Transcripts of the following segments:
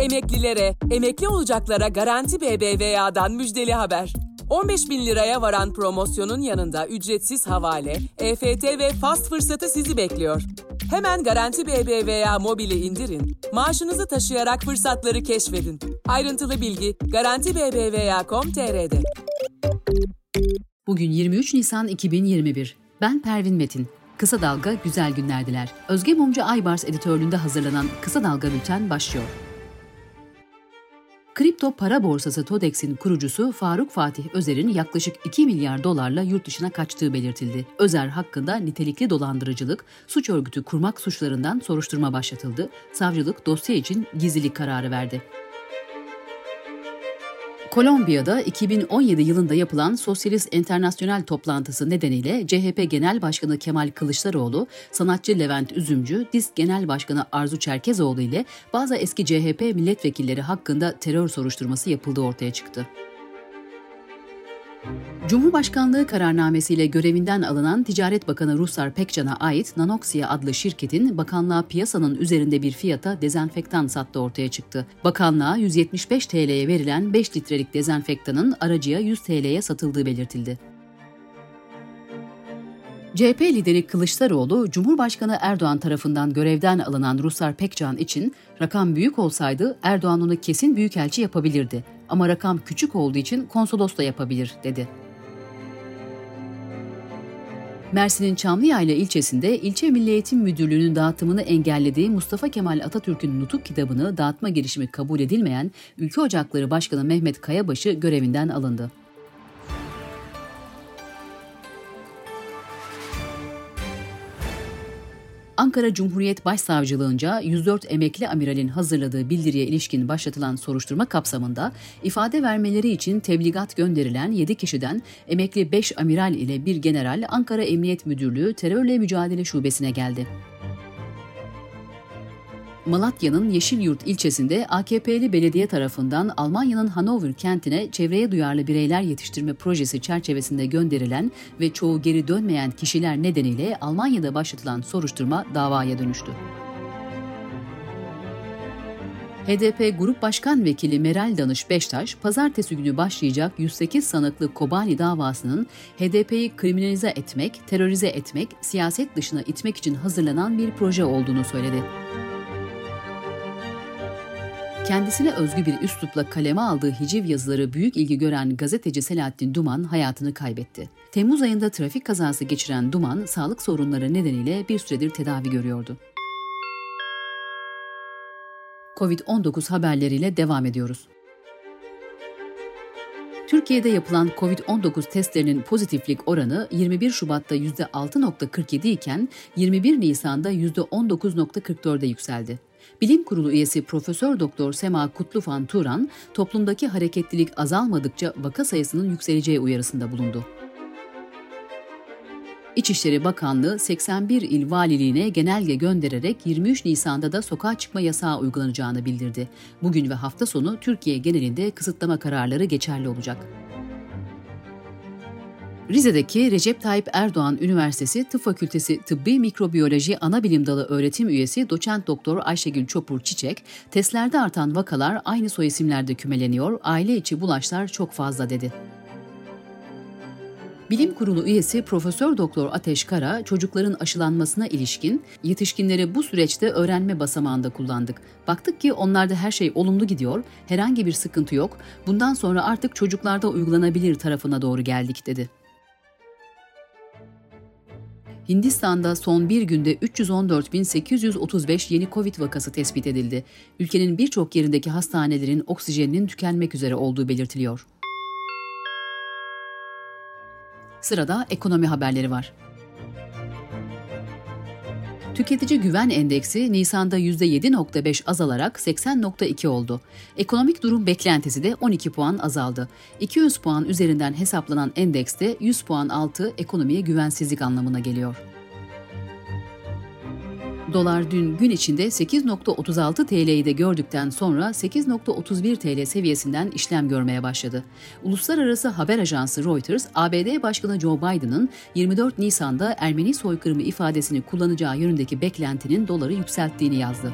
Emeklilere, emekli olacaklara Garanti BBVA'dan müjdeli haber. 15 bin liraya varan promosyonun yanında ücretsiz havale, EFT ve fast fırsatı sizi bekliyor. Hemen Garanti BBVA mobili indirin, maaşınızı taşıyarak fırsatları keşfedin. Ayrıntılı bilgi garantibbva.com.tr'de. Bugün 23 Nisan 2021. Ben Pervin Metin. Kısa Dalga güzel günlerdiler. Özge Mumcu Aybars editörlüğünde hazırlanan Kısa Dalga Bülten başlıyor. Kripto para borsası TODEX'in kurucusu Faruk Fatih Özer'in yaklaşık 2 milyar dolarla yurt dışına kaçtığı belirtildi. Özer hakkında nitelikli dolandırıcılık, suç örgütü kurmak suçlarından soruşturma başlatıldı. Savcılık dosya için gizlilik kararı verdi. Kolombiya'da 2017 yılında yapılan Sosyalist Enternasyonel toplantısı nedeniyle CHP Genel Başkanı Kemal Kılıçdaroğlu, sanatçı Levent Üzümcü, DİSK Genel Başkanı Arzu Çerkezoğlu ile bazı eski CHP milletvekilleri hakkında terör soruşturması yapıldığı ortaya çıktı. Cumhurbaşkanlığı kararnamesiyle görevinden alınan Ticaret Bakanı Ruslar Pekcan'a ait Nanoxia adlı şirketin bakanlığa piyasanın üzerinde bir fiyata dezenfektan sattığı ortaya çıktı. Bakanlığa 175 TL'ye verilen 5 litrelik dezenfektanın aracıya 100 TL'ye satıldığı belirtildi. CHP lideri Kılıçdaroğlu, Cumhurbaşkanı Erdoğan tarafından görevden alınan Ruslar Pekcan için rakam büyük olsaydı Erdoğan onu kesin büyükelçi yapabilirdi ama rakam küçük olduğu için konsolos da yapabilir dedi. Mersin'in Çamlıyayla ilçesinde ilçe Milli Eğitim Müdürlüğü'nün dağıtımını engellediği Mustafa Kemal Atatürk'ün nutuk kitabını dağıtma girişimi kabul edilmeyen Ülke Ocakları Başkanı Mehmet Kayabaşı görevinden alındı. Ankara Cumhuriyet Başsavcılığınca 104 emekli amiralin hazırladığı bildiriye ilişkin başlatılan soruşturma kapsamında ifade vermeleri için tebligat gönderilen 7 kişiden emekli 5 amiral ile bir general Ankara Emniyet Müdürlüğü Terörle Mücadele Şubesi'ne geldi. Malatya'nın Yeşilyurt ilçesinde AKP'li belediye tarafından Almanya'nın Hanover kentine çevreye duyarlı bireyler yetiştirme projesi çerçevesinde gönderilen ve çoğu geri dönmeyen kişiler nedeniyle Almanya'da başlatılan soruşturma davaya dönüştü. HDP Grup Başkan Vekili Meral Danış Beştaş, pazartesi günü başlayacak 108 sanıklı Kobani davasının HDP'yi kriminalize etmek, terörize etmek, siyaset dışına itmek için hazırlanan bir proje olduğunu söyledi. Kendisine özgü bir üslupla kaleme aldığı hiciv yazıları büyük ilgi gören gazeteci Selahattin Duman hayatını kaybetti. Temmuz ayında trafik kazası geçiren Duman, sağlık sorunları nedeniyle bir süredir tedavi görüyordu. Covid-19 haberleriyle devam ediyoruz. Türkiye'de yapılan COVID-19 testlerinin pozitiflik oranı 21 Şubat'ta %6.47 iken 21 Nisan'da %19.44'e yükseldi. Bilim Kurulu üyesi Profesör Doktor Sema Kutlufan Turan, toplumdaki hareketlilik azalmadıkça vaka sayısının yükseleceği uyarısında bulundu. İçişleri Bakanlığı 81 il valiliğine genelge göndererek 23 Nisan'da da sokağa çıkma yasağı uygulanacağını bildirdi. Bugün ve hafta sonu Türkiye genelinde kısıtlama kararları geçerli olacak. Rize'deki Recep Tayyip Erdoğan Üniversitesi Tıp Fakültesi Tıbbi Mikrobiyoloji Anabilim Dalı öğretim üyesi doçent doktor Ayşegül Çopur Çiçek, testlerde artan vakalar aynı soy isimlerde kümeleniyor, aile içi bulaşlar çok fazla dedi. Bilim Kurulu üyesi Profesör Doktor Ateş Kara, çocukların aşılanmasına ilişkin yetişkinleri bu süreçte öğrenme basamağında kullandık. Baktık ki onlarda her şey olumlu gidiyor, herhangi bir sıkıntı yok. Bundan sonra artık çocuklarda uygulanabilir tarafına doğru geldik dedi. Hindistan'da son bir günde 314.835 yeni Covid vakası tespit edildi. Ülkenin birçok yerindeki hastanelerin oksijeninin tükenmek üzere olduğu belirtiliyor. Sırada ekonomi haberleri var. Tüketici Güven Endeksi Nisan'da %7.5 azalarak 80.2 oldu. Ekonomik durum beklentisi de 12 puan azaldı. 200 puan üzerinden hesaplanan endekste 100 puan altı ekonomiye güvensizlik anlamına geliyor. Dolar dün gün içinde 8.36 TL'yi de gördükten sonra 8.31 TL seviyesinden işlem görmeye başladı. Uluslararası haber ajansı Reuters, ABD Başkanı Joe Biden'ın 24 Nisan'da Ermeni soykırımı ifadesini kullanacağı yönündeki beklentinin doları yükselttiğini yazdı.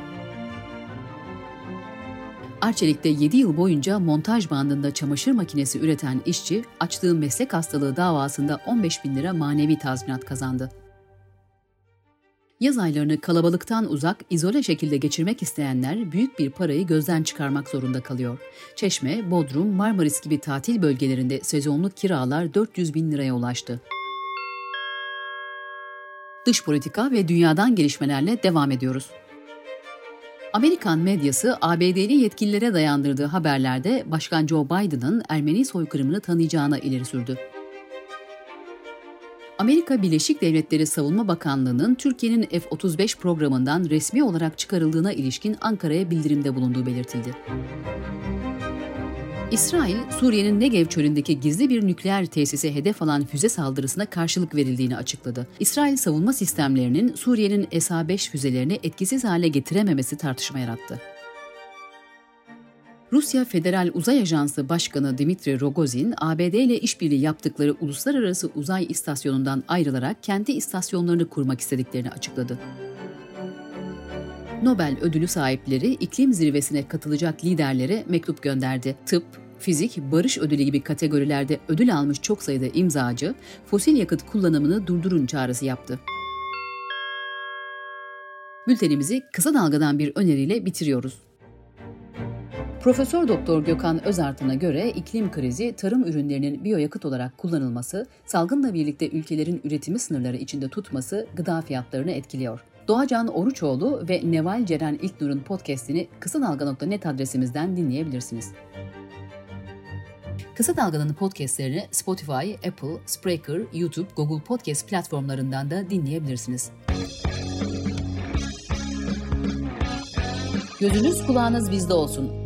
Arçelik'te 7 yıl boyunca montaj bandında çamaşır makinesi üreten işçi, açtığı meslek hastalığı davasında 15 bin lira manevi tazminat kazandı. Yaz aylarını kalabalıktan uzak, izole şekilde geçirmek isteyenler büyük bir parayı gözden çıkarmak zorunda kalıyor. Çeşme, Bodrum, Marmaris gibi tatil bölgelerinde sezonluk kiralar 400 bin liraya ulaştı. Dış politika ve dünyadan gelişmelerle devam ediyoruz. Amerikan medyası ABD'li yetkililere dayandırdığı haberlerde Başkan Joe Biden'ın Ermeni soykırımını tanıyacağına ileri sürdü. Amerika Birleşik Devletleri Savunma Bakanlığı'nın Türkiye'nin F-35 programından resmi olarak çıkarıldığına ilişkin Ankara'ya bildirimde bulunduğu belirtildi. İsrail, Suriye'nin Negev çölündeki gizli bir nükleer tesise hedef alan füze saldırısına karşılık verildiğini açıkladı. İsrail savunma sistemlerinin Suriye'nin SA-5 füzelerini etkisiz hale getirememesi tartışma yarattı. Rusya Federal Uzay Ajansı Başkanı Dmitri Rogozin, ABD ile işbirliği yaptıkları uluslararası uzay istasyonundan ayrılarak kendi istasyonlarını kurmak istediklerini açıkladı. Nobel ödülü sahipleri iklim zirvesine katılacak liderlere mektup gönderdi. Tıp, fizik, barış ödülü gibi kategorilerde ödül almış çok sayıda imzacı, fosil yakıt kullanımını durdurun çağrısı yaptı. Bültenimizi kısa dalgadan bir öneriyle bitiriyoruz. Profesör Doktor Gökhan Özartın'a göre iklim krizi tarım ürünlerinin biyoyakıt olarak kullanılması, salgınla birlikte ülkelerin üretimi sınırları içinde tutması gıda fiyatlarını etkiliyor. Doğacan Oruçoğlu ve Neval Ceren İlknur'un podcastini kısa dalga.net adresimizden dinleyebilirsiniz. Kısa Dalga'nın podcastlerini Spotify, Apple, Spreaker, YouTube, Google Podcast platformlarından da dinleyebilirsiniz. Gözünüz kulağınız bizde olsun.